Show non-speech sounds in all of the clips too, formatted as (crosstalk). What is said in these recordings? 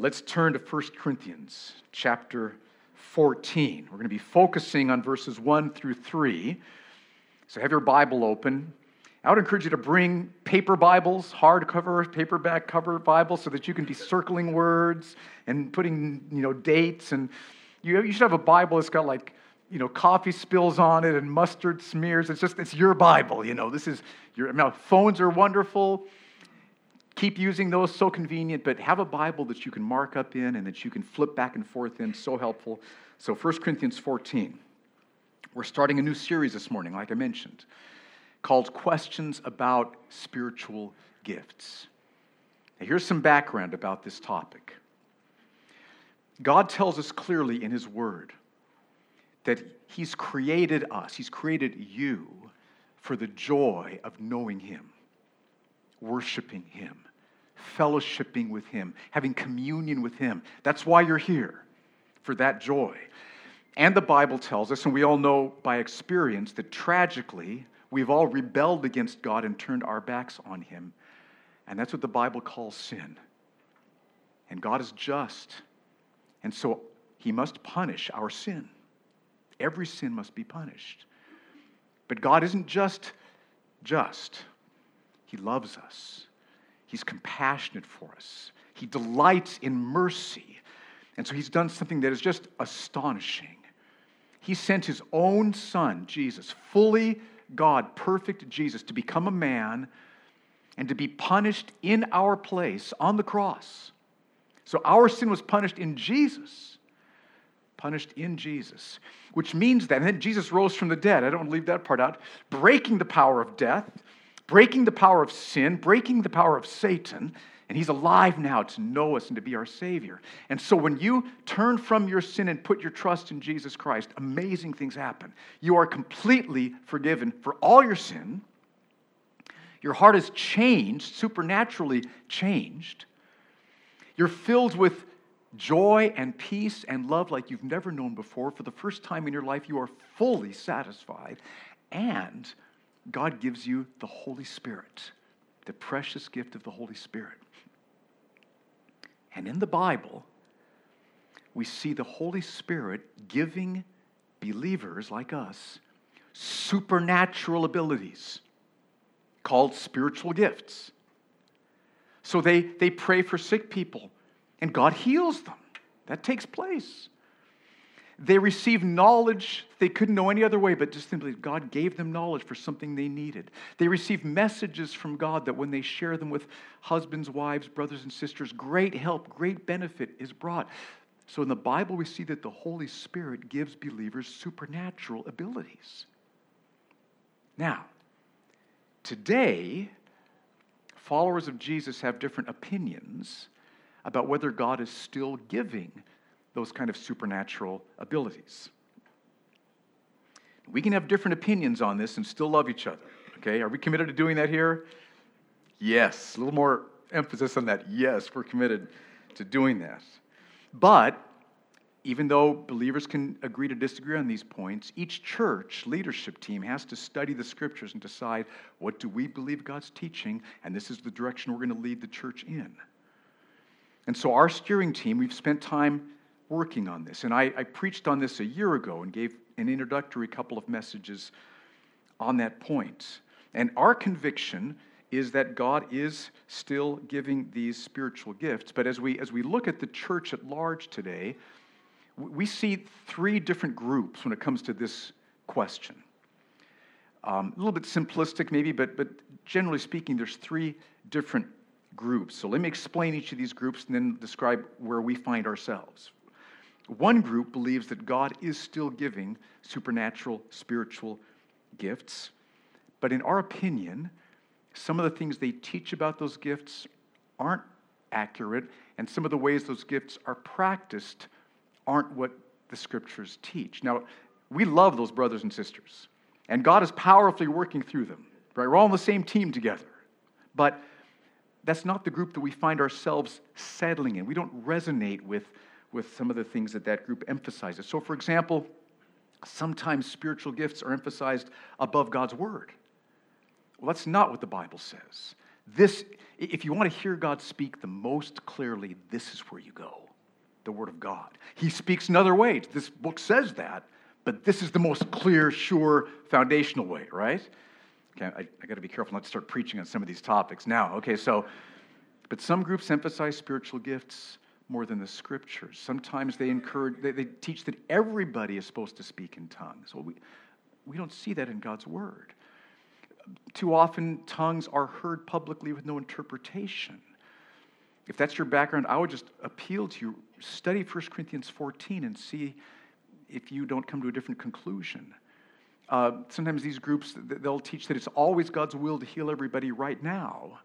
Let's turn to 1 Corinthians chapter 14. We're going to be focusing on verses 1 through 3. So have your Bible open. I would encourage you to bring paper Bibles, hardcover, paperback cover Bibles, so that you can be circling words and putting, you know, dates. And you, you should have a Bible that's got like, you know, coffee spills on it and mustard smears. It's just, it's your Bible, you know. This is your, now, phones are wonderful keep using those, so convenient, but have a Bible that you can mark up in and that you can flip back and forth in, so helpful. So 1 Corinthians 14. We're starting a new series this morning, like I mentioned, called Questions About Spiritual Gifts. Now, here's some background about this topic. God tells us clearly in His Word that He's created us, He's created you for the joy of knowing Him, worshiping Him, fellowshipping with Him, having communion with Him. That's why you're here, for that joy. And the Bible tells us, and we all know by experience, that tragically, we've all rebelled against God and turned our backs on Him. And that's what the Bible calls sin. And God is just. And so He must punish our sin. Every sin must be punished. But God isn't just just, He loves us. He's compassionate for us. He delights in mercy. And so he's done something that is just astonishing. He sent his own son, Jesus, fully God, perfect Jesus, to become a man and to be punished in our place on the cross. So our sin was punished in Jesus. Punished in Jesus, which means that, and then Jesus rose from the dead. I don't leave that part out. Breaking the power of death, breaking the power of sin, breaking the power of Satan, and he's alive now to know us and to be our Savior. And so when you turn from your sin and put your trust in Jesus Christ, amazing things happen. You are completely forgiven for all your sin. Your heart is changed, supernaturally changed. You're filled with joy and peace and love like you've never known before. For the first time in your life, you are fully satisfied. And God gives you the Holy Spirit, the precious gift of the Holy Spirit. And in the Bible, we see the Holy Spirit giving believers like us supernatural abilities called spiritual gifts. So they, they pray for sick people, and God heals them. That takes place. They received knowledge they couldn't know any other way, but just simply God gave them knowledge for something they needed. They received messages from God that when they share them with husbands, wives, brothers, and sisters, great help, great benefit is brought. So in the Bible, we see that the Holy Spirit gives believers supernatural abilities. Now, today, followers of Jesus have different opinions about whether God is still giving those kind of supernatural abilities. We can have different opinions on this and still love each other. Okay, are we committed to doing that here? Yes. A little more emphasis on that. Yes, we're committed to doing that. But even though believers can agree to disagree on these points, each church leadership team has to study the scriptures and decide what do we believe God's teaching, and this is the direction we're going to lead the church in. And so, our steering team, we've spent time working on this. And I, I, preached on this a year ago and gave an introductory couple of messages on that point. And our conviction is that God is still giving these spiritual gifts. But as we, as we look at the church at large today, we see three different groups when it comes to this question. Um, a little bit simplistic, maybe, but, but generally speaking, there's three different groups. So let me explain each of these groups and then describe where we find ourselves. One group believes that God is still giving supernatural spiritual gifts, but in our opinion, some of the things they teach about those gifts aren't accurate, and some of the ways those gifts are practiced aren't what the scriptures teach. Now, we love those brothers and sisters, and God is powerfully working through them, right? We're all on the same team together. But that's not the group that we find ourselves settling in. We don't resonate with with some of the things that that group emphasizes. So, for example, sometimes spiritual gifts are emphasized above God's word. Well, that's not what the Bible says. This, if you want to hear God speak the most clearly, this is where you go. the Word of God. He speaks in other ways. This book says that, but this is the most clear, sure, foundational way, right? Okay, I, I got to be careful not to start preaching on some of these topics now. Okay, so, but some groups emphasize spiritual gifts more than the scriptures. Sometimes they encourage, they, they teach that everybody is supposed to speak in tongues. Well, we, we don't see that in God's Word. Too often, tongues are heard publicly with no interpretation. If that's your background, I would just appeal to you study 1 Corinthians 14 and see if you don't come to a different conclusion. Uh, sometimes these groups, they'll teach that it's always God's will to heal everybody right now.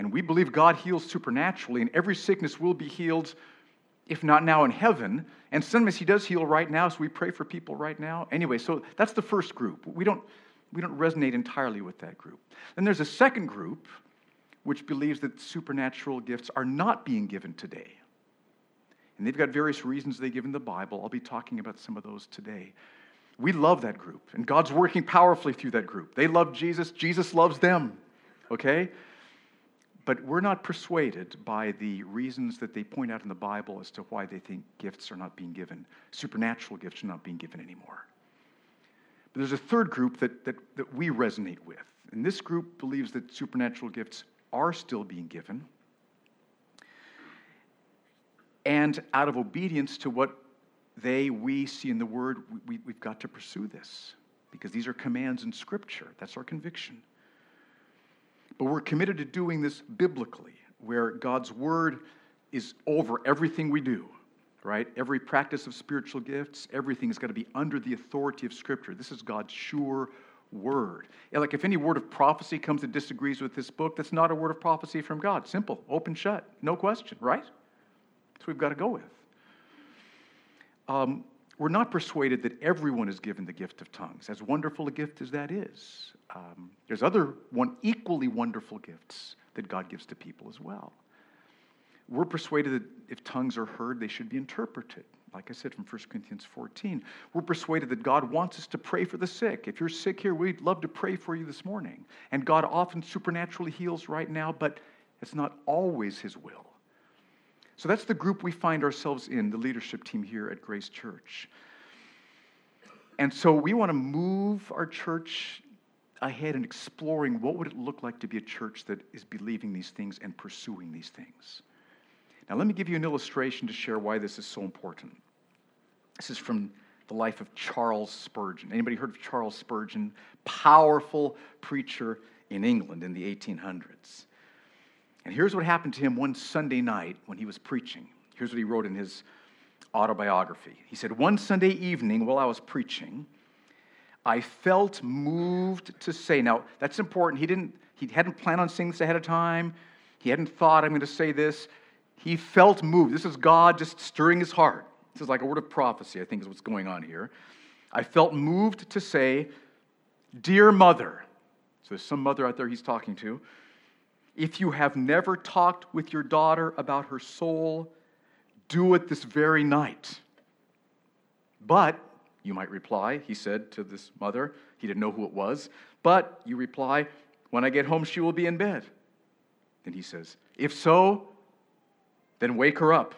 And we believe God heals supernaturally, and every sickness will be healed, if not now in heaven. And sometimes He does heal right now, so we pray for people right now. Anyway, so that's the first group. We don't, we don't resonate entirely with that group. Then there's a second group which believes that supernatural gifts are not being given today. And they've got various reasons they give in the Bible. I'll be talking about some of those today. We love that group, and God's working powerfully through that group. They love Jesus, Jesus loves them, okay? But we're not persuaded by the reasons that they point out in the Bible as to why they think gifts are not being given, supernatural gifts are not being given anymore. But there's a third group that, that, that we resonate with. And this group believes that supernatural gifts are still being given. And out of obedience to what they, we see in the Word, we, we've got to pursue this because these are commands in Scripture. That's our conviction. But we're committed to doing this biblically, where God's Word is over everything we do, right? Every practice of spiritual gifts, everything has got to be under the authority of Scripture. This is God's sure word. Like if any word of prophecy comes and disagrees with this book, that's not a word of prophecy from God. Simple, open, shut, no question, right? That's what we've got to go with. Um, we're not persuaded that everyone is given the gift of tongues, as wonderful a gift as that is. Um, there's other one equally wonderful gifts that God gives to people as well. We're persuaded that if tongues are heard, they should be interpreted like I said from 1 Corinthians 14. We're persuaded that God wants us to pray for the sick. If you're sick here, we'd love to pray for you this morning. And God often supernaturally heals right now, but it's not always His will. So that's the group we find ourselves in, the leadership team here at Grace Church. And so we want to move our church ahead in exploring what would it look like to be a church that is believing these things and pursuing these things. Now, let me give you an illustration to share why this is so important. This is from the life of Charles Spurgeon. Anybody heard of Charles Spurgeon? Powerful preacher in England in the 1800s. And here's what happened to him one Sunday night when he was preaching. Here's what he wrote in his autobiography. He said, One Sunday evening while I was preaching, I felt moved to say. Now, that's important. He didn't he hadn't planned on saying this ahead of time. He hadn't thought, I'm going to say this. He felt moved. This is God just stirring his heart. This is like a word of prophecy, I think, is what's going on here. I felt moved to say, Dear mother, so there's some mother out there he's talking to, if you have never talked with your daughter about her soul, do it this very night. But, you might reply, he said to this mother, he didn't know who it was, but you reply, when I get home, she will be in bed. Then he says, If so, then wake her up.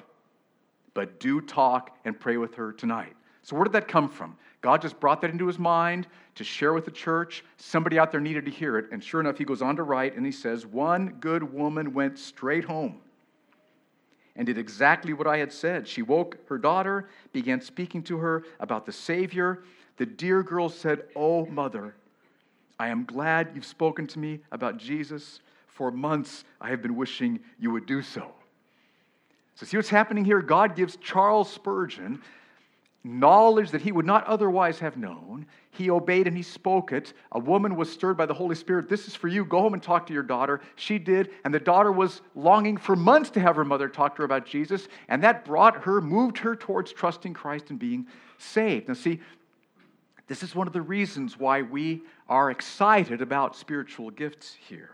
But do talk and pray with her tonight. So, where did that come from? God just brought that into his mind to share with the church. Somebody out there needed to hear it. And sure enough, he goes on to write and he says, One good woman went straight home and did exactly what I had said. She woke her daughter, began speaking to her about the Savior. The dear girl said, Oh, mother, I am glad you've spoken to me about Jesus. For months I have been wishing you would do so. So, see what's happening here? God gives Charles Spurgeon knowledge that he would not otherwise have known. He obeyed and he spoke it. A woman was stirred by the Holy Spirit. This is for you. Go home and talk to your daughter. She did. And the daughter was longing for months to have her mother talk to her about Jesus. And that brought her, moved her towards trusting Christ and being saved. Now, see, this is one of the reasons why we are excited about spiritual gifts here.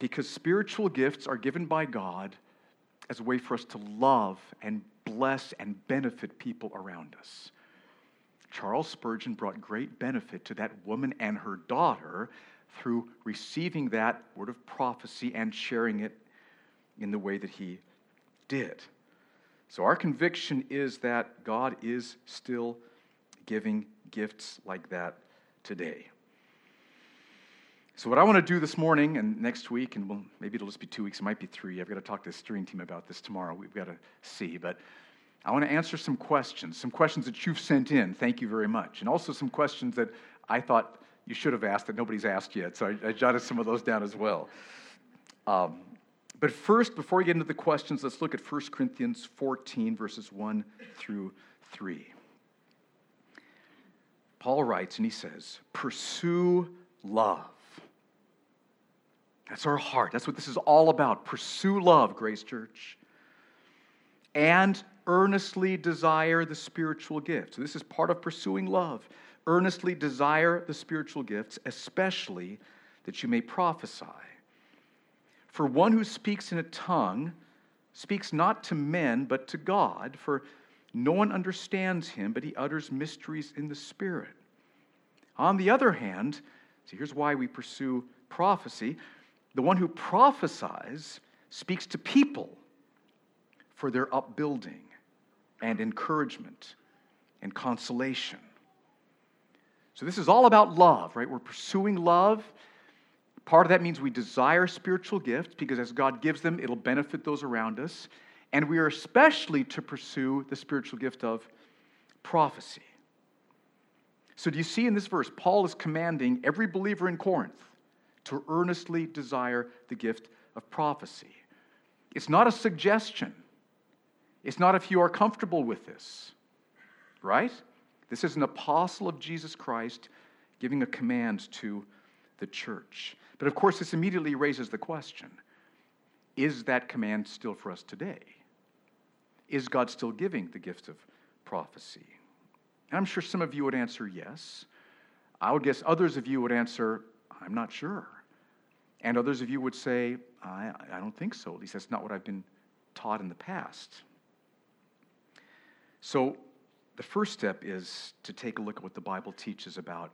Because spiritual gifts are given by God as a way for us to love and bless and benefit people around us. Charles Spurgeon brought great benefit to that woman and her daughter through receiving that word of prophecy and sharing it in the way that he did. So, our conviction is that God is still giving gifts like that today. So, what I want to do this morning and next week, and well, maybe it'll just be two weeks, it might be three. I've got to talk to the steering team about this tomorrow. We've got to see. But I want to answer some questions, some questions that you've sent in. Thank you very much. And also some questions that I thought you should have asked that nobody's asked yet. So, I, I jotted some of those down as well. Um, but first, before we get into the questions, let's look at 1 Corinthians 14, verses 1 through 3. Paul writes and he says, Pursue love. That's our heart. That's what this is all about. Pursue love, Grace Church. And earnestly desire the spiritual gifts. So, this is part of pursuing love. Earnestly desire the spiritual gifts, especially that you may prophesy. For one who speaks in a tongue speaks not to men, but to God, for no one understands him, but he utters mysteries in the Spirit. On the other hand, see, here's why we pursue prophecy the one who prophesies speaks to people for their upbuilding and encouragement and consolation. So, this is all about love, right? We're pursuing love Part of that means we desire spiritual gifts because as God gives them, it'll benefit those around us. And we are especially to pursue the spiritual gift of prophecy. So, do you see in this verse, Paul is commanding every believer in Corinth to earnestly desire the gift of prophecy. It's not a suggestion, it's not if you are comfortable with this, right? This is an apostle of Jesus Christ giving a command to the church. But of course, this immediately raises the question is that command still for us today? Is God still giving the gift of prophecy? And I'm sure some of you would answer yes. I would guess others of you would answer, I'm not sure. And others of you would say, I, I don't think so. At least that's not what I've been taught in the past. So, the first step is to take a look at what the Bible teaches about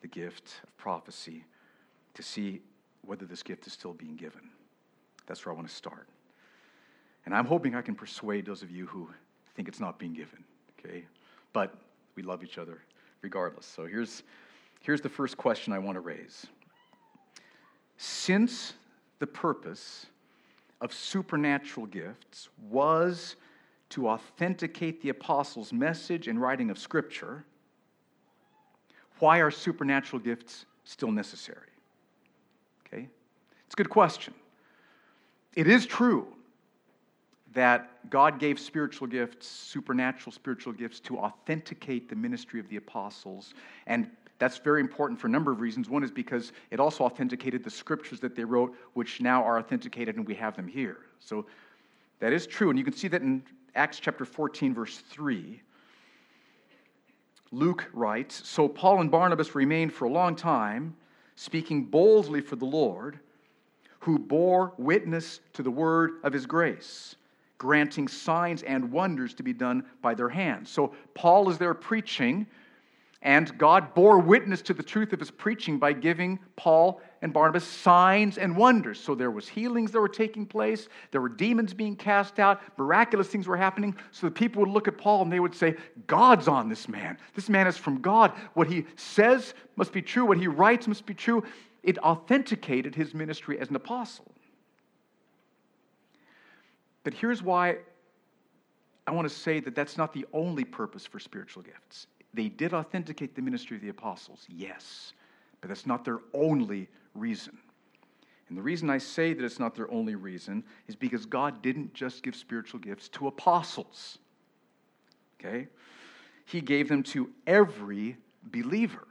the gift of prophecy to see whether this gift is still being given. That's where I want to start. And I'm hoping I can persuade those of you who think it's not being given, okay? But we love each other regardless. So here's, here's the first question I want to raise. Since the purpose of supernatural gifts was to authenticate the apostles' message and writing of Scripture, why are supernatural gifts still necessary? Okay? It's a good question. It is true that God gave spiritual gifts, supernatural spiritual gifts, to authenticate the ministry of the apostles. And that's very important for a number of reasons. One is because it also authenticated the scriptures that they wrote, which now are authenticated and we have them here. So that is true. And you can see that in Acts chapter 14, verse 3. Luke writes So Paul and Barnabas remained for a long time speaking boldly for the Lord, who bore witness to the word of his grace, granting signs and wonders to be done by their hands. So Paul is there preaching, and God bore witness to the truth of his preaching by giving Paul and Barnabas signs and wonders. So there was healings that were taking place, there were demons being cast out, miraculous things were happening. So the people would look at Paul and they would say, "God's on this man. This man is from God. What he says must be true, what he writes must be true." It authenticated his ministry as an apostle. But here's why I want to say that that's not the only purpose for spiritual gifts. They did authenticate the ministry of the apostles, yes, but that's not their only reason. And the reason I say that it's not their only reason is because God didn't just give spiritual gifts to apostles. Okay? He gave them to every believer.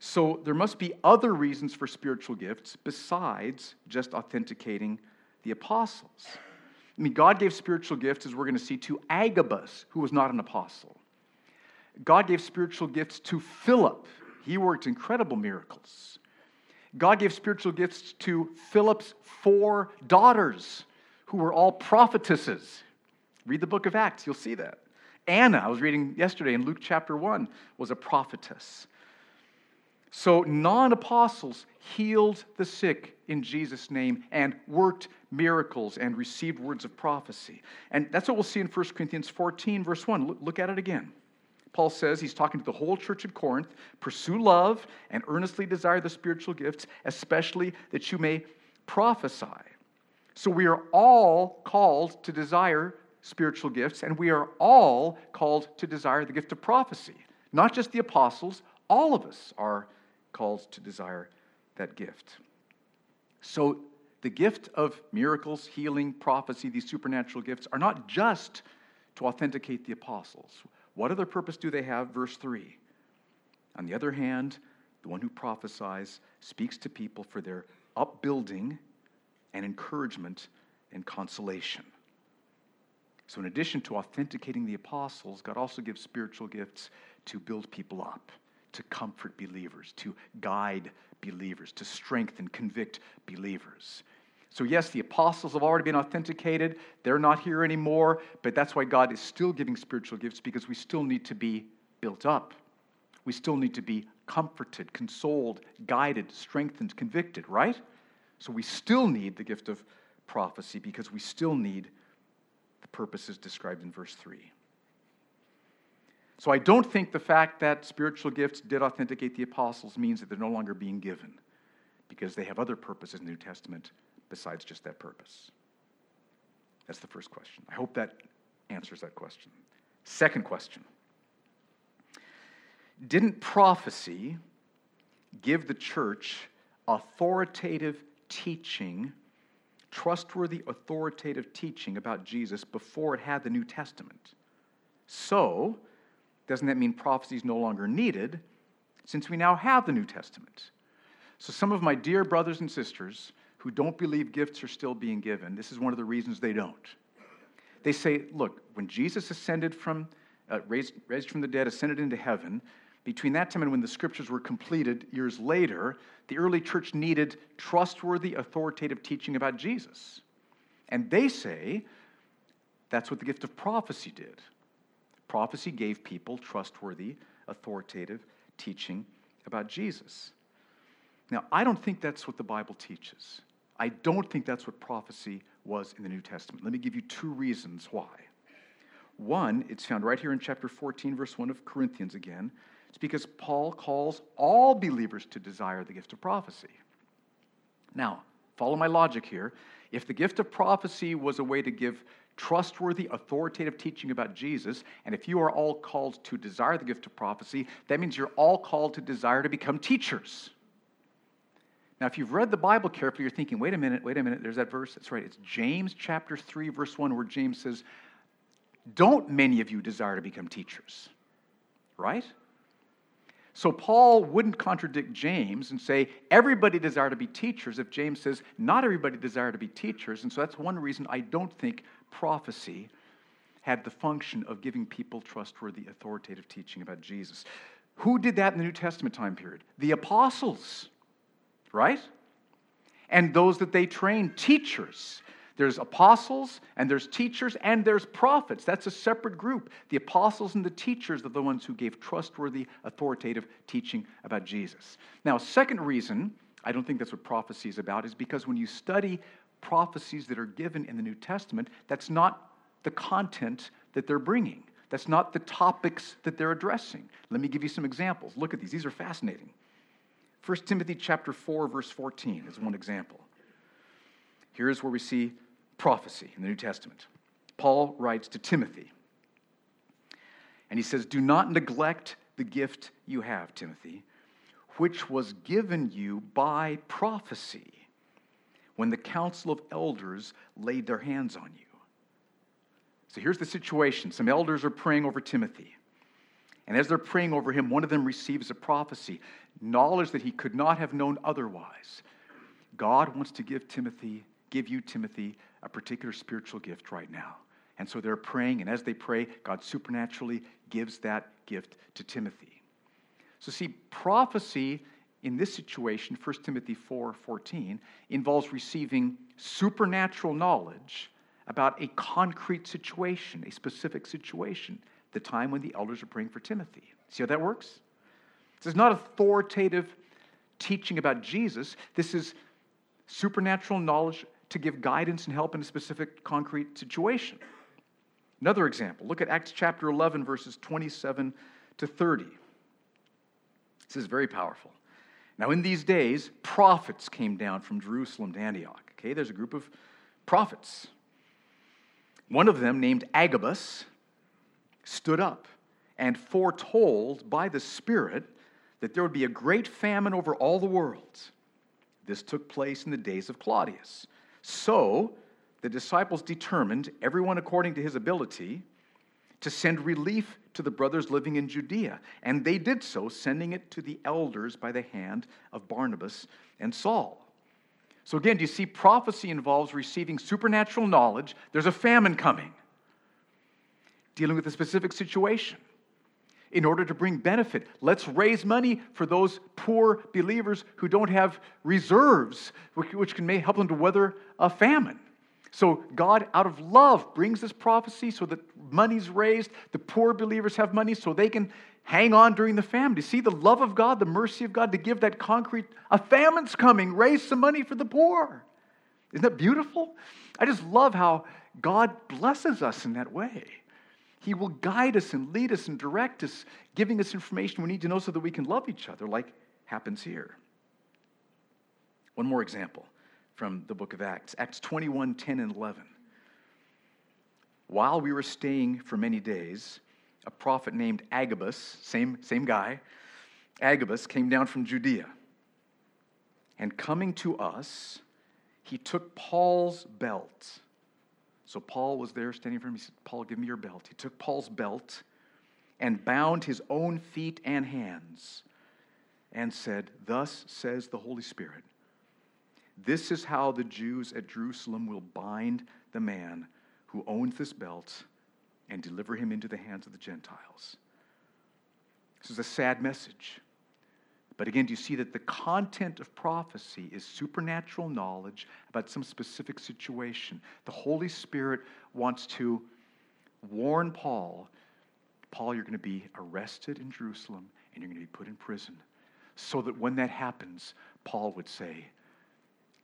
So there must be other reasons for spiritual gifts besides just authenticating the apostles. I mean, God gave spiritual gifts, as we're going to see, to Agabus, who was not an apostle. God gave spiritual gifts to Philip. He worked incredible miracles. God gave spiritual gifts to Philip's four daughters, who were all prophetesses. Read the book of Acts, you'll see that. Anna, I was reading yesterday in Luke chapter 1, was a prophetess. So, non apostles healed the sick in Jesus' name and worked miracles and received words of prophecy. And that's what we'll see in 1 Corinthians 14, verse 1. Look at it again. Paul says he's talking to the whole church at Corinth pursue love and earnestly desire the spiritual gifts, especially that you may prophesy. So we are all called to desire spiritual gifts, and we are all called to desire the gift of prophecy. Not just the apostles, all of us are called to desire that gift. So, the gift of miracles, healing, prophecy, these supernatural gifts are not just to authenticate the apostles. What other purpose do they have? Verse 3. On the other hand, the one who prophesies speaks to people for their upbuilding and encouragement and consolation. So, in addition to authenticating the apostles, God also gives spiritual gifts to build people up to comfort believers, to guide believers, to strengthen, convict believers. So, yes, the apostles have already been authenticated. They're not here anymore, but that's why God is still giving spiritual gifts because we still need to be built up. We still need to be comforted, consoled, guided, strengthened, convicted, right? So, we still need the gift of prophecy because we still need the purposes described in verse 3. So I don't think the fact that spiritual gifts did authenticate the apostles means that they're no longer being given because they have other purposes in the New Testament besides just that purpose. That's the first question. I hope that answers that question. Second question Didn't prophecy give the church authoritative teaching, trustworthy authoritative teaching about Jesus before it had the New Testament? So, doesn't that mean prophecy is no longer needed since we now have the New Testament? So, some of my dear brothers and sisters who don't believe gifts are still being given, this is one of the reasons they don't. They say, look, when Jesus ascended from, uh, raised, raised from the dead, ascended into heaven, between that time and when the scriptures were completed years later, the early church needed trustworthy, authoritative teaching about Jesus. And they say that's what the gift of prophecy did. Prophecy gave people trustworthy, authoritative teaching about Jesus. Now, I don't think that's what the Bible teaches. I don't think that's what prophecy was in the New Testament. Let me give you two reasons why. One, it's found right here in chapter 14, verse 1 of Corinthians again. It's because Paul calls all believers to desire the gift of prophecy. Now, follow my logic here. If the gift of prophecy was a way to give trustworthy, authoritative teaching about Jesus. And if you are all called to desire the gift of prophecy, that means you're all called to desire to become teachers. Now, if you've read the Bible carefully, you're thinking, wait a minute, wait a minute, there's that verse. That's right. It's James chapter 3, verse 1, where James says, Don't many of you desire to become teachers? Right? So Paul wouldn't contradict James and say everybody desire to be teachers if James says not everybody desire to be teachers. And so that's one reason I don't think prophecy had the function of giving people trustworthy, authoritative teaching about Jesus. Who did that in the New Testament time period? The apostles, right? And those that they train, teachers. There's apostles and there's teachers and there's prophets. That's a separate group. The apostles and the teachers are the ones who gave trustworthy, authoritative teaching about Jesus. Now, second reason I don't think that's what prophecy is about is because when you study prophecies that are given in the New Testament, that's not the content that they're bringing. That's not the topics that they're addressing. Let me give you some examples. Look at these. These are fascinating. 1 Timothy chapter 4 verse 14 is one example. Here's where we see prophecy in the New Testament. Paul writes to Timothy, and he says, Do not neglect the gift you have, Timothy, which was given you by prophecy when the council of elders laid their hands on you. So here's the situation some elders are praying over Timothy. And as they're praying over him, one of them receives a prophecy, knowledge that he could not have known otherwise. God wants to give Timothy, give you, Timothy, a particular spiritual gift right now. And so they're praying, and as they pray, God supernaturally gives that gift to Timothy. So, see, prophecy in this situation, 1 Timothy 4 14, involves receiving supernatural knowledge about a concrete situation, a specific situation, the time when the elders are praying for Timothy. See how that works? This is not authoritative teaching about Jesus. This is supernatural knowledge to give guidance and help in a specific concrete situation. Another example look at Acts chapter 11, verses 27 to 30. This is very powerful. Now, in these days, prophets came down from Jerusalem to Antioch. Okay, there's a group of prophets. One of them, named Agabus, stood up and foretold by the Spirit that there would be a great famine over all the world. This took place in the days of Claudius. So the disciples determined, everyone according to his ability, to send relief to the brothers living in Judea. And they did so, sending it to the elders by the hand of Barnabas and Saul. So, again, do you see prophecy involves receiving supernatural knowledge? There's a famine coming, dealing with a specific situation in order to bring benefit. Let's raise money for those poor believers who don't have reserves, which can help them to weather a famine. So, God, out of love, brings this prophecy so that money's raised, the poor believers have money so they can hang on during the famine. See the love of God, the mercy of God to give that concrete, a famine's coming, raise some money for the poor. Isn't that beautiful? I just love how God blesses us in that way. He will guide us and lead us and direct us, giving us information we need to know so that we can love each other, like happens here. One more example from the book of Acts Acts 21 10 and 11. While we were staying for many days, a prophet named Agabus, same, same guy, Agabus came down from Judea. And coming to us, he took Paul's belt. So Paul was there standing for him. He said, Paul, give me your belt. He took Paul's belt and bound his own feet and hands and said, Thus says the Holy Spirit this is how the Jews at Jerusalem will bind the man who owns this belt and deliver him into the hands of the Gentiles. This is a sad message. But again, do you see that the content of prophecy is supernatural knowledge about some specific situation? The Holy Spirit wants to warn Paul Paul, you're going to be arrested in Jerusalem and you're going to be put in prison. So that when that happens, Paul would say,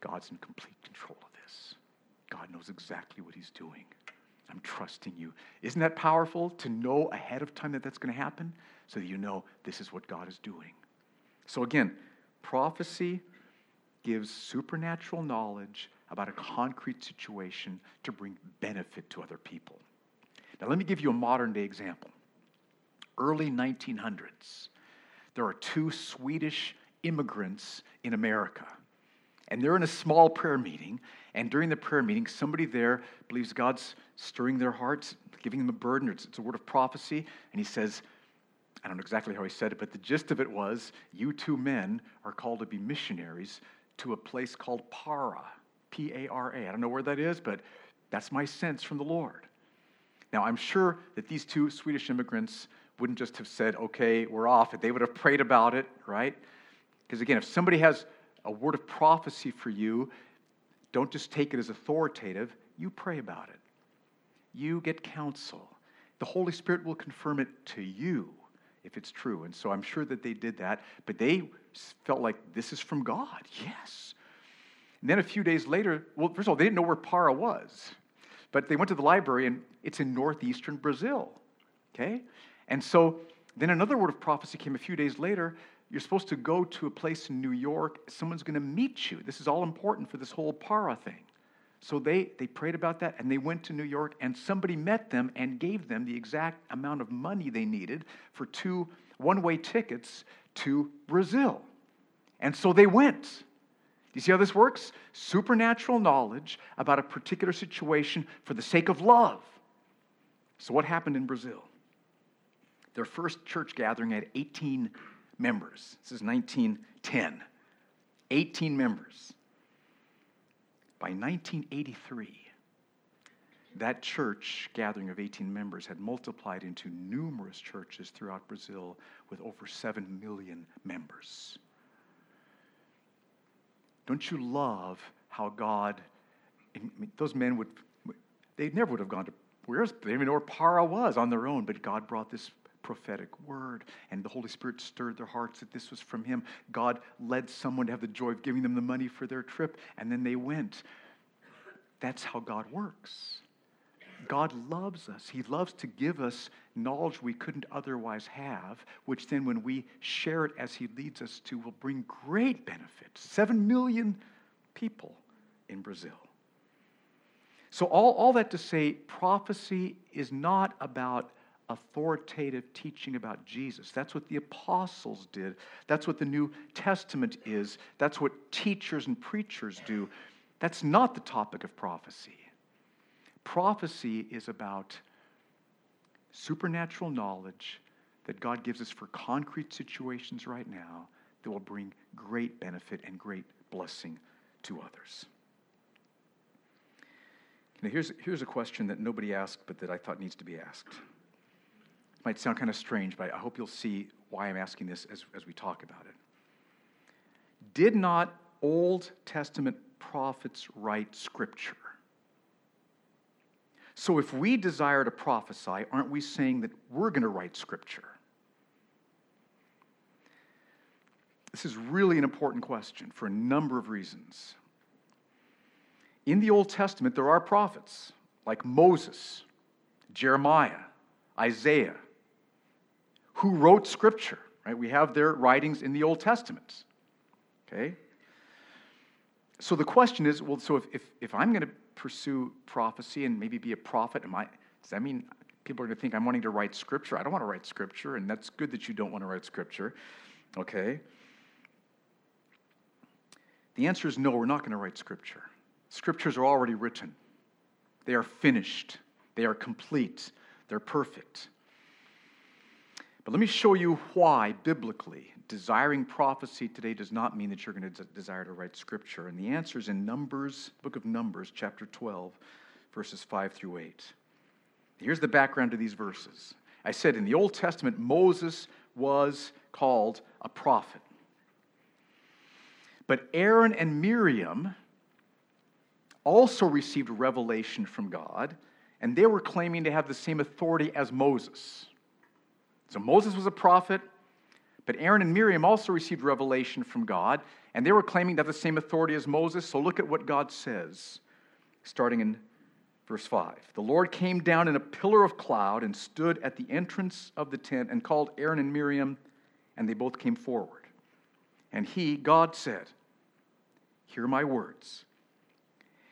God's in complete control of this. God knows exactly what He's doing. I'm trusting you. Isn't that powerful to know ahead of time that that's going to happen so that you know this is what God is doing? So, again, prophecy gives supernatural knowledge about a concrete situation to bring benefit to other people. Now, let me give you a modern day example. Early 1900s, there are two Swedish immigrants in America and they're in a small prayer meeting. And during the prayer meeting, somebody there believes God's stirring their hearts, giving them a burden. It's, it's a word of prophecy. And he says, I don't know exactly how he said it, but the gist of it was you two men are called to be missionaries to a place called Para, P A R A. I don't know where that is, but that's my sense from the Lord. Now, I'm sure that these two Swedish immigrants wouldn't just have said, okay, we're off. They would have prayed about it, right? Because again, if somebody has a word of prophecy for you, don't just take it as authoritative. You pray about it. You get counsel. The Holy Spirit will confirm it to you if it's true. And so I'm sure that they did that, but they felt like this is from God. Yes. And then a few days later, well, first of all, they didn't know where Para was, but they went to the library and it's in northeastern Brazil. Okay? And so then another word of prophecy came a few days later you're supposed to go to a place in New York. Someone's going to meet you. This is all important for this whole para thing. So they, they prayed about that and they went to New York, and somebody met them and gave them the exact amount of money they needed for two one way tickets to Brazil. And so they went. Do you see how this works? Supernatural knowledge about a particular situation for the sake of love. So, what happened in Brazil? Their first church gathering had 18 members. This is 1910. 18 members. By 1983, that church gathering of 18 members had multiplied into numerous churches throughout Brazil with over 7 million members. Don't you love how God, those men would, they never would have gone to, where's, they didn't even know where Para was on their own, but God brought this prophetic word. And the Holy Spirit stirred their hearts that this was from Him. God led someone to have the joy of giving them the money for their trip, and then they went. That's how God works. God loves us. He loves to give us knowledge we couldn't otherwise have, which then, when we share it as He leads us to, will bring great benefit. Seven million people in Brazil. So, all, all that to say, prophecy is not about authoritative teaching about Jesus. That's what the apostles did. That's what the New Testament is. That's what teachers and preachers do. That's not the topic of prophecy. Prophecy is about supernatural knowledge that God gives us for concrete situations right now that will bring great benefit and great blessing to others. Now, here's, here's a question that nobody asked, but that I thought needs to be asked. It might sound kind of strange, but I hope you'll see why I'm asking this as, as we talk about it. Did not Old Testament prophets write scripture? So, if we desire to prophesy, aren't we saying that we're going to write scripture? This is really an important question for a number of reasons. In the Old Testament, there are prophets like Moses, Jeremiah, Isaiah, who wrote scripture, right? We have their writings in the Old Testament. Okay? So the question is well, so if, if, if I'm going to pursue prophecy and maybe be a prophet? Am I, does that mean people are going to think I'm wanting to write scripture? I don't want to write scripture, and that's good that you don't want to write scripture. Okay? The answer is no, we're not going to write scripture. Scriptures are already written, they are finished, they are complete, they're perfect. But let me show you why, biblically, desiring prophecy today does not mean that you're going to desire to write scripture. And the answer is in Numbers, book of Numbers, chapter 12, verses 5 through 8. Here's the background to these verses. I said in the Old Testament, Moses was called a prophet. But Aaron and Miriam also received revelation from God, and they were claiming to have the same authority as Moses. So Moses was a prophet, but Aaron and Miriam also received revelation from God, and they were claiming to have the same authority as Moses. So look at what God says, starting in verse 5. The Lord came down in a pillar of cloud and stood at the entrance of the tent and called Aaron and Miriam, and they both came forward. And he, God, said, Hear my words.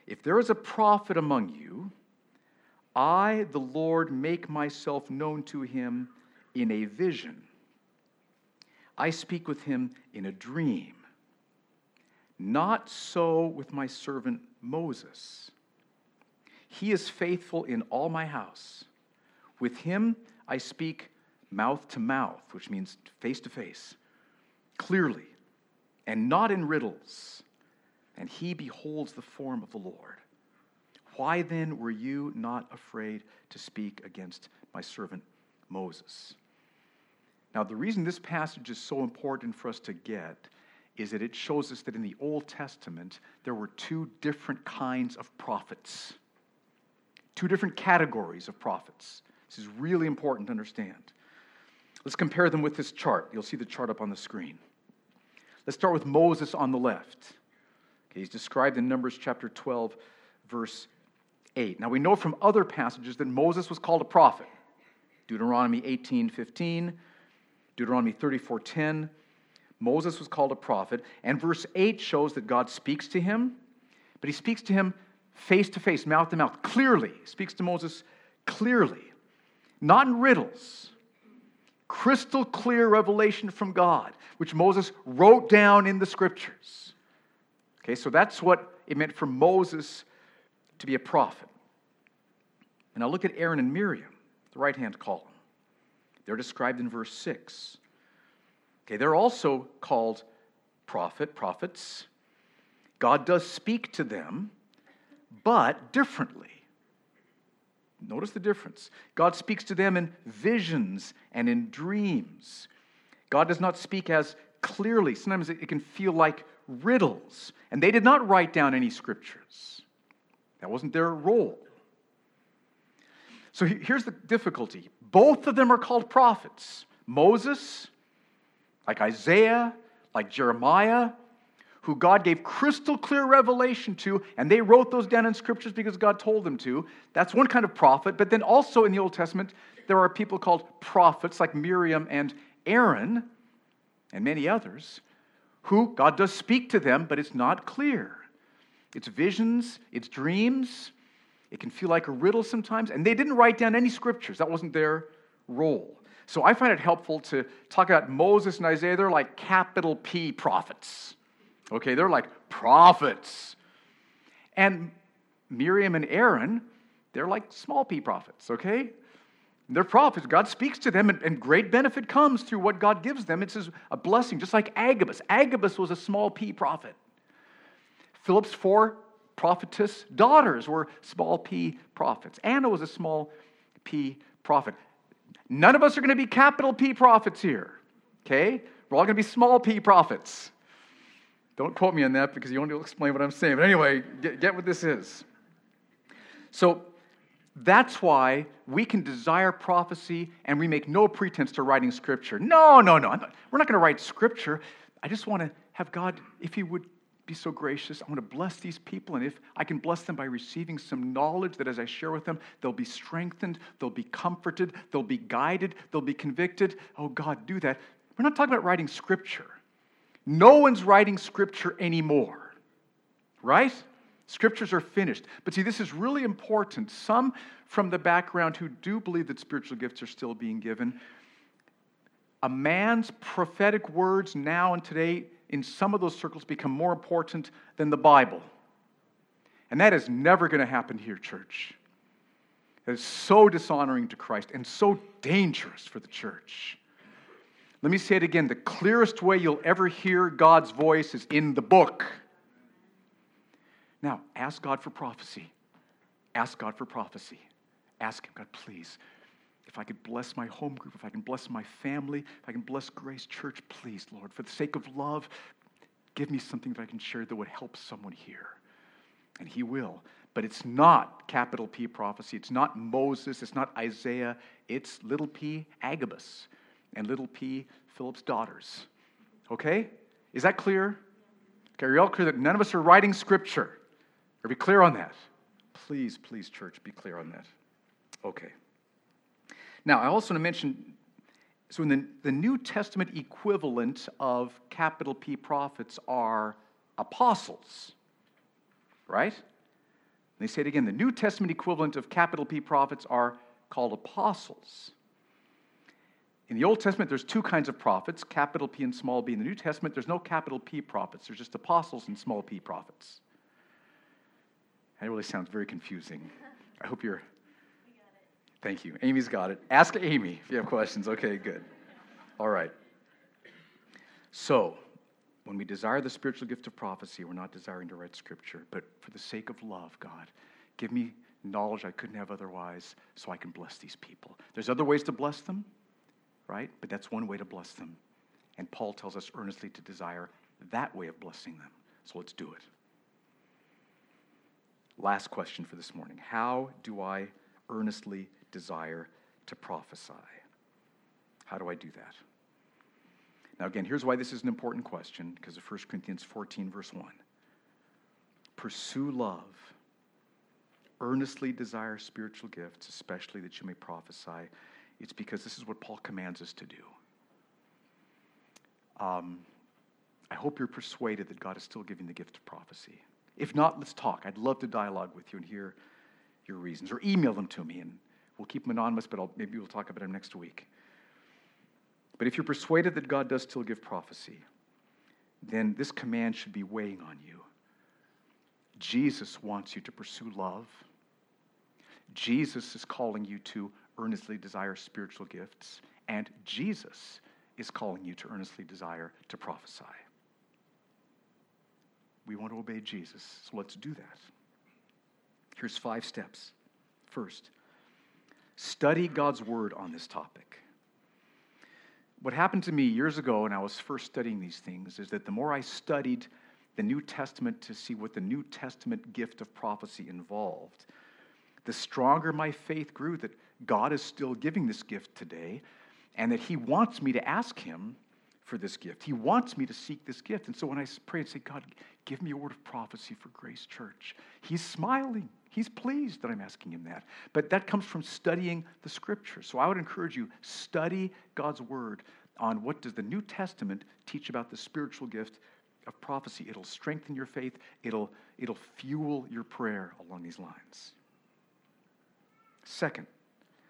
If there is a prophet among you, I, the Lord, make myself known to him in a vision. I speak with him in a dream. Not so with my servant Moses. He is faithful in all my house. With him I speak mouth to mouth, which means face to face, clearly, and not in riddles. And he beholds the form of the Lord. Why then were you not afraid to speak against my servant Moses? Now, the reason this passage is so important for us to get is that it shows us that in the Old Testament, there were two different kinds of prophets, two different categories of prophets. This is really important to understand. Let's compare them with this chart. You'll see the chart up on the screen. Let's start with Moses on the left. Okay, he's described in Numbers chapter 12, verse 8. Now we know from other passages that Moses was called a prophet. Deuteronomy 18, 15, Deuteronomy 34:10, Moses was called a prophet, and verse 8 shows that God speaks to him, but he speaks to him face to face, mouth to mouth, clearly. He speaks to Moses clearly, not in riddles. Crystal clear revelation from God, which Moses wrote down in the scriptures. Okay, so that's what it meant for Moses to be a prophet. And now look at Aaron and Miriam, the right hand column. They're described in verse 6. Okay, they're also called prophet, prophets. God does speak to them, but differently. Notice the difference. God speaks to them in visions and in dreams. God does not speak as clearly. Sometimes it can feel like riddles. And they did not write down any scriptures, that wasn't their role. So here's the difficulty Both of them are called prophets. Moses, like Isaiah, like Jeremiah, who God gave crystal clear revelation to, and they wrote those down in scriptures because God told them to. That's one kind of prophet. But then also in the Old Testament, there are people called prophets like Miriam and Aaron and many others who God does speak to them, but it's not clear. It's visions, it's dreams. It can feel like a riddle sometimes. And they didn't write down any scriptures, that wasn't their role. So I find it helpful to talk about Moses and Isaiah. They're like capital P prophets. Okay, they're like prophets. And Miriam and Aaron, they're like small p prophets, okay? They're prophets. God speaks to them, and, and, great benefit comes through what God gives them. It's a blessing, just like Agabus. Agabus was a small p prophet. Philip's four prophetess daughters were small p prophets. Anna was a small p prophet. None of us are going to be capital P prophets here, okay? We're all going to be small p prophets. Don't quote me on that because you want to explain what I'm saying. But anyway, get, get what this is. So that's why we can desire prophecy and we make no pretense to writing scripture. No, no, no. Not, we're not going to write scripture. I just want to have God, if He would be so gracious, I want to bless these people. And if I can bless them by receiving some knowledge that as I share with them, they'll be strengthened, they'll be comforted, they'll be guided, they'll be convicted. Oh, God, do that. We're not talking about writing scripture. No one's writing scripture anymore, right? Scriptures are finished. But see, this is really important. Some from the background who do believe that spiritual gifts are still being given, a man's prophetic words now and today in some of those circles become more important than the Bible. And that is never going to happen here, church. That is so dishonoring to Christ and so dangerous for the church. Let me say it again the clearest way you'll ever hear God's voice is in the book. Now, ask God for prophecy. Ask God for prophecy. Ask Him, God, please, if I could bless my home group, if I can bless my family, if I can bless Grace Church, please, Lord, for the sake of love, give me something that I can share that would help someone here. And He will. But it's not capital P prophecy. It's not Moses. It's not Isaiah. It's little p Agabus and little p, Philip's daughters. Okay? Is that clear? Okay, are you all clear that none of us are writing scripture? Are we clear on that? Please, please, church, be clear on that. Okay. Now, I also want to mention so in the, the New Testament equivalent of capital P prophets are apostles, right? They say it again the New Testament equivalent of capital P prophets are called apostles. In the Old Testament, there's two kinds of prophets, capital P and small b. In the New Testament, there's no capital P prophets, there's just apostles and small p prophets. That really sounds very confusing. I hope you're. Thank you. Amy's got it. Ask Amy if you have questions. Okay, good. All right. So, when we desire the spiritual gift of prophecy, we're not desiring to write scripture, but for the sake of love, God, give me knowledge I couldn't have otherwise so I can bless these people. There's other ways to bless them right? But that's one way to bless them. And Paul tells us earnestly to desire that way of blessing them. So let's do it. Last question for this morning How do I earnestly desire to prophesy? How do I do that? Now, again, here's why this is an important question because of 1 Corinthians 14, verse 1. Pursue love, earnestly desire spiritual gifts, especially that you may prophesy. It's because this is what Paul commands us to do. Um, I hope you're persuaded that God is still giving the gift of prophecy. If not, let's talk. I'd love to dialogue with you and hear your reasons, or email them to me, and we'll keep them anonymous, but I'll, maybe we'll talk about them next week. But if you're persuaded that God does still give prophecy, then this command should be weighing on you. Jesus wants you to pursue love. Jesus is calling you to earnestly desire spiritual gifts, and Jesus is calling you to earnestly desire to prophesy. We want to obey Jesus, so let's do that. Here's five steps. First, study God's word on this topic. What happened to me years ago when I was first studying these things is that the more I studied the New Testament to see what the New Testament gift of prophecy involved, the stronger my faith grew that God is still giving this gift today and that He wants me to ask Him for this gift. He wants me to seek this gift. And so when I pray and say, God, give me a word of prophecy for Grace Church, He's smiling. He's pleased that I'm asking Him that. But that comes from studying the Scripture. So I would encourage you, study God's Word on what does the New Testament teach about the spiritual gift of prophecy. It'll strengthen your faith, it'll, it'll fuel your prayer along these lines. Second,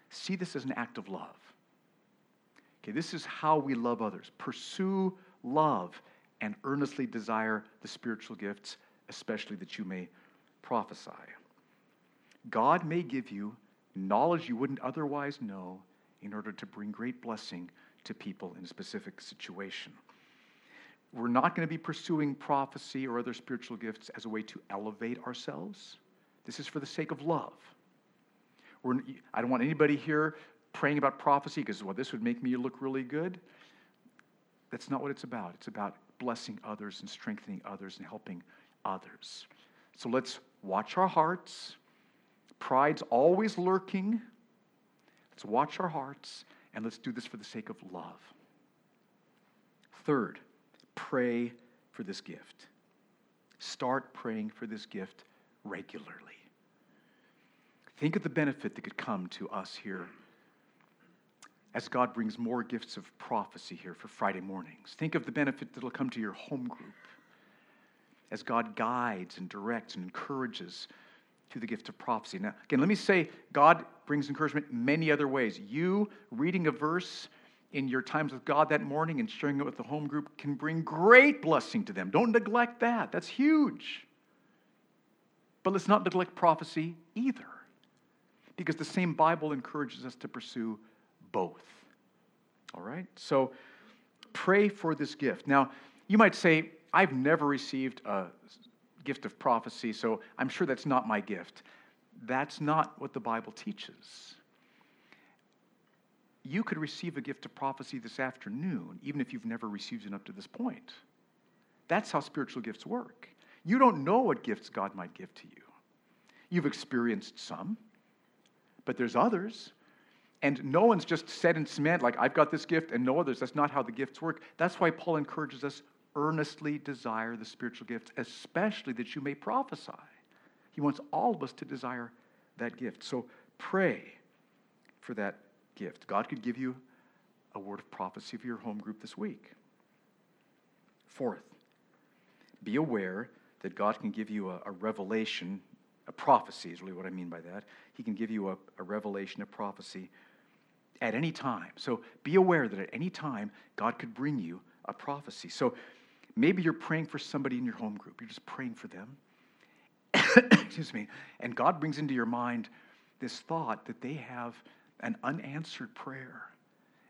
see this as an act of love. Okay, this is how we love others. Pursue love and earnestly desire the spiritual gifts, especially that you may prophesy. God may give you knowledge you wouldn't otherwise know in order to bring great blessing to people in a specific situation. We're not going to be pursuing prophecy or other spiritual gifts as a way to elevate ourselves. This is for the sake of love. We're, I don't want anybody here praying about prophecy because, well, this would make me look really good. That's not what it's about. It's about blessing others and strengthening others and helping others. So let's watch our hearts. Pride's always lurking. Let's watch our hearts and let's do this for the sake of love. Third, pray for this gift. Start praying for this gift regularly. Think of the benefit that could come to us here as God brings more gifts of prophecy here for Friday mornings. Think of the benefit that will come to your home group as God guides and directs and encourages through the gift of prophecy. Now, again, let me say God brings encouragement many other ways. You reading a verse in your times with God that morning and sharing it with the home group can bring great blessing to them. Don't neglect that, that's huge. But let's not neglect prophecy either, because the same Bible encourages us to pursue both. All right? So pray for this gift. Now, you might say, I've never received a gift of prophecy, so I'm sure that's not my gift. That's not what the Bible teaches. You could receive a gift of prophecy this afternoon, even if you've never received it up to this point. That's how spiritual gifts work. You don't know what gifts God might give to you. You've experienced some, but there's others. And no one's just set in cement, like, I've got this gift and no others. That's not how the gifts work. That's why Paul encourages us earnestly desire the spiritual gifts, especially that you may prophesy. He wants all of us to desire that gift. So pray for that gift. God could give you a word of prophecy for your home group this week. Fourth, be aware that God can give you a, a revelation, a prophecy is really what I mean by that. He can give you a, a revelation, a prophecy at any time. So be aware that at any time, God could bring you a prophecy. So maybe you're praying for somebody in your home group, you're just praying for them. (coughs) Excuse me. And God brings into your mind this thought that they have an unanswered prayer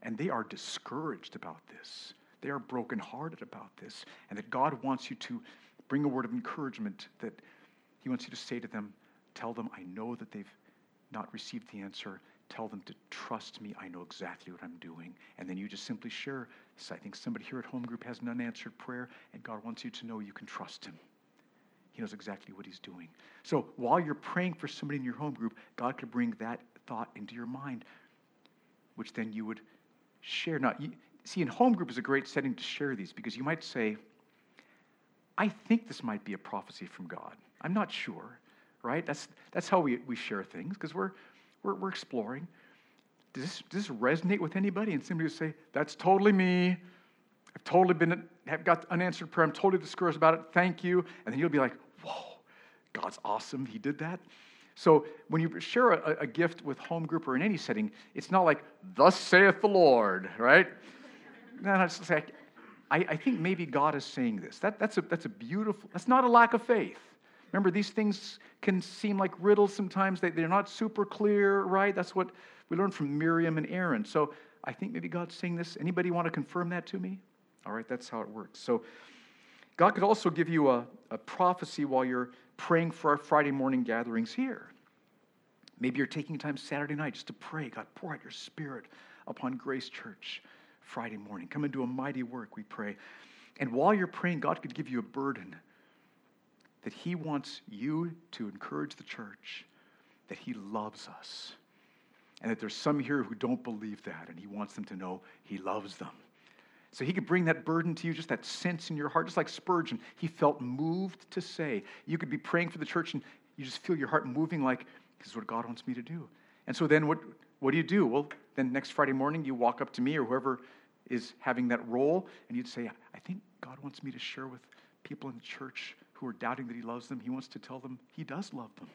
and they are discouraged about this. They are brokenhearted about this, and that God wants you to bring a word of encouragement that He wants you to say to them, Tell them, I know that they've not received the answer, tell them to trust me. I know exactly what I'm doing. And then you just simply share. I think somebody here at home group has an unanswered prayer, and God wants you to know you can trust him. He knows exactly what he's doing. So while you're praying for somebody in your home group, God could bring that thought into your mind, which then you would share. Now, you, see, in home group is a great setting to share these because you might say, I think this might be a prophecy from God. I'm not sure, right? That's, that's how we, we share things because we're, we're, we're exploring. Does this, does this resonate with anybody? And somebody would say, That's totally me. I've totally been, have got unanswered prayer. I'm totally discouraged about it. Thank you. And then you'll be like, Whoa, God's awesome. He did that. So when you share a, a gift with home group or in any setting, it's not like, Thus saith the Lord, right? (laughs) no, no, it's like, I, I think maybe God is saying this. That, that's, a, that's a beautiful, that's not a lack of faith. Remember, these things can seem like riddles sometimes. They, they're not super clear, right? That's what we learned from Miriam and Aaron. So I think maybe God's saying this. Anybody want to confirm that to me? All right, that's how it works. So God could also give you a, a prophecy while you're praying for our Friday morning gatherings here. Maybe you're taking time Saturday night just to pray. God, pour out your spirit upon Grace Church Friday morning. Come and do a mighty work, we pray. And while you're praying, God could give you a burden that He wants you to encourage the church that He loves us. And that there's some here who don't believe that, and He wants them to know He loves them. So He could bring that burden to you, just that sense in your heart, just like Spurgeon. He felt moved to say. You could be praying for the church, and you just feel your heart moving like, this is what God wants me to do. And so then what, what do you do? Well, then next Friday morning, you walk up to me or whoever is having that role, and you'd say, I think God wants me to share with people in the church who are doubting that He loves them. He wants to tell them He does love them.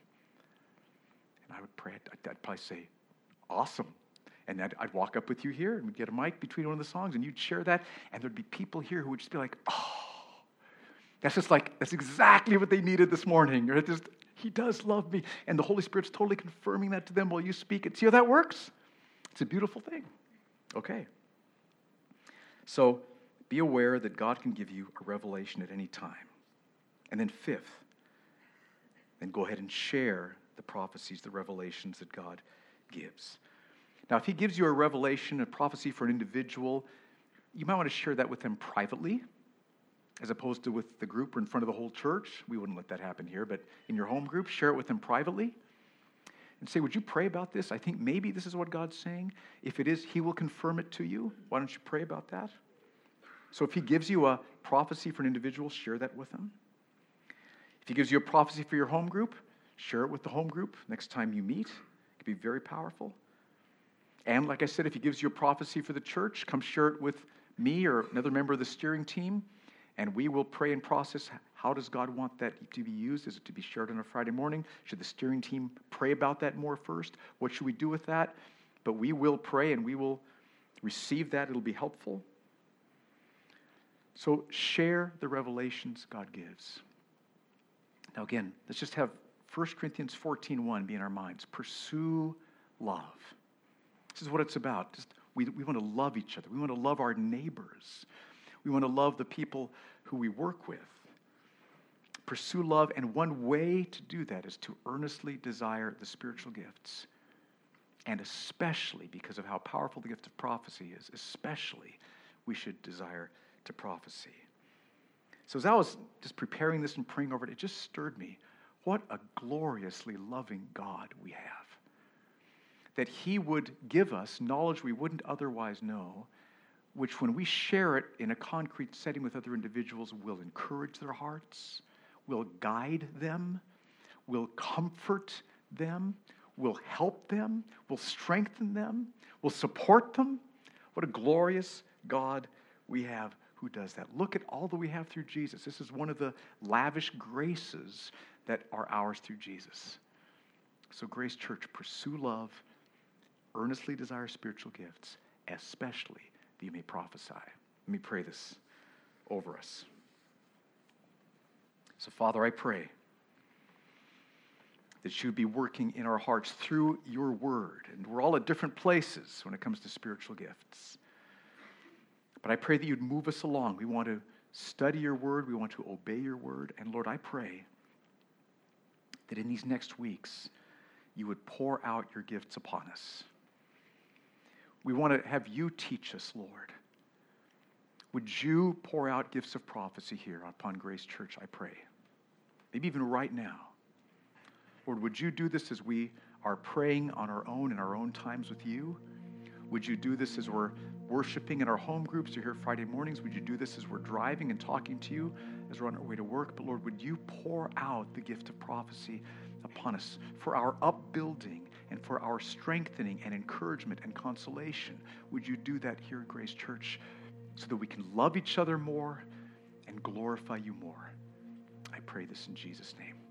And I would pray, I'd, I'd probably say, Awesome. And I'd, I'd, walk up with you here and we'd get a mic between one of the songs and you'd share that. And there'd be people here who would just be like, Oh, that's just like, that's exactly what they needed this morning. Or just, he does love me. And the Holy Spirit's totally confirming that to them while you speak it. See how that works? It's a beautiful thing. Okay. So be aware that God can give you a revelation at any time. And then, fifth, then go ahead and share the prophecies, the revelations that God gives. Now, if He gives you a revelation, a prophecy for an individual, you might want to share that with them privately as opposed to with the group or in front of the whole church. We wouldn't let that happen here, but in your home group, share it with them privately and say, Would you pray about this? I think maybe this is what God's saying. If it is, He will confirm it to you. Why don't you pray about that? So if He gives you a prophecy for an individual, share that with them. If He gives you a prophecy for your home group, share it with the home group next time you meet. It could be very powerful. And like I said, if He gives you a prophecy for the church, come share it with me or another member of the steering team and we will pray and process how does God want that to be used? Is it to be shared on a Friday morning? Should the steering team pray about that more first? What should we do with that? But we will pray and we will receive that. It'll be helpful. So share the revelations God gives. Now again, let's just have 1 Corinthians 14:1 be in our minds. Pursue love. This is what it's about. Just we, we want to love each other. We want to love our neighbors. We want to love the people who we work with. Pursue love, and one way to do that is to earnestly desire the spiritual gifts. And especially because of how powerful the gift of prophecy is, especially we should desire to prophecy. So, as I was just preparing this and praying over it, it just stirred me. What a gloriously loving God we have. That He would give us knowledge we wouldn't otherwise know, which, when we share it in a concrete setting with other individuals, will encourage their hearts, will guide them, will comfort them, will help them, will strengthen them, will support them. What a glorious God we have who does that. Look at all that we have through Jesus. This is one of the lavish graces that are ours through Jesus. So, Grace Church, pursue love, earnestly desire spiritual gifts, especially that you may prophesy. Let me pray this over us. So, Father, I pray that you would be working in our hearts through your word. And we're all at different places when it comes to spiritual gifts. But I pray that you'd move us along. We want to study your word, we want to obey your word. And Lord, I pray that in these next weeks, you would pour out your gifts upon us. We want to have you teach us, Lord. Would you pour out gifts of prophecy here upon Grace Church, I pray? Maybe even right now. Lord, would you do this as we are praying on our own in our own times with you? Would you do this as we're worshiping in our home groups or here Friday mornings? Would you do this as we're driving and talking to you as we're on our way to work? But Lord, would you pour out the gift of prophecy upon us for our upbuilding and for our strengthening and encouragement and consolation. Would you do that here at Grace Church so that we can love each other more and glorify you more? I pray this in Jesus' name.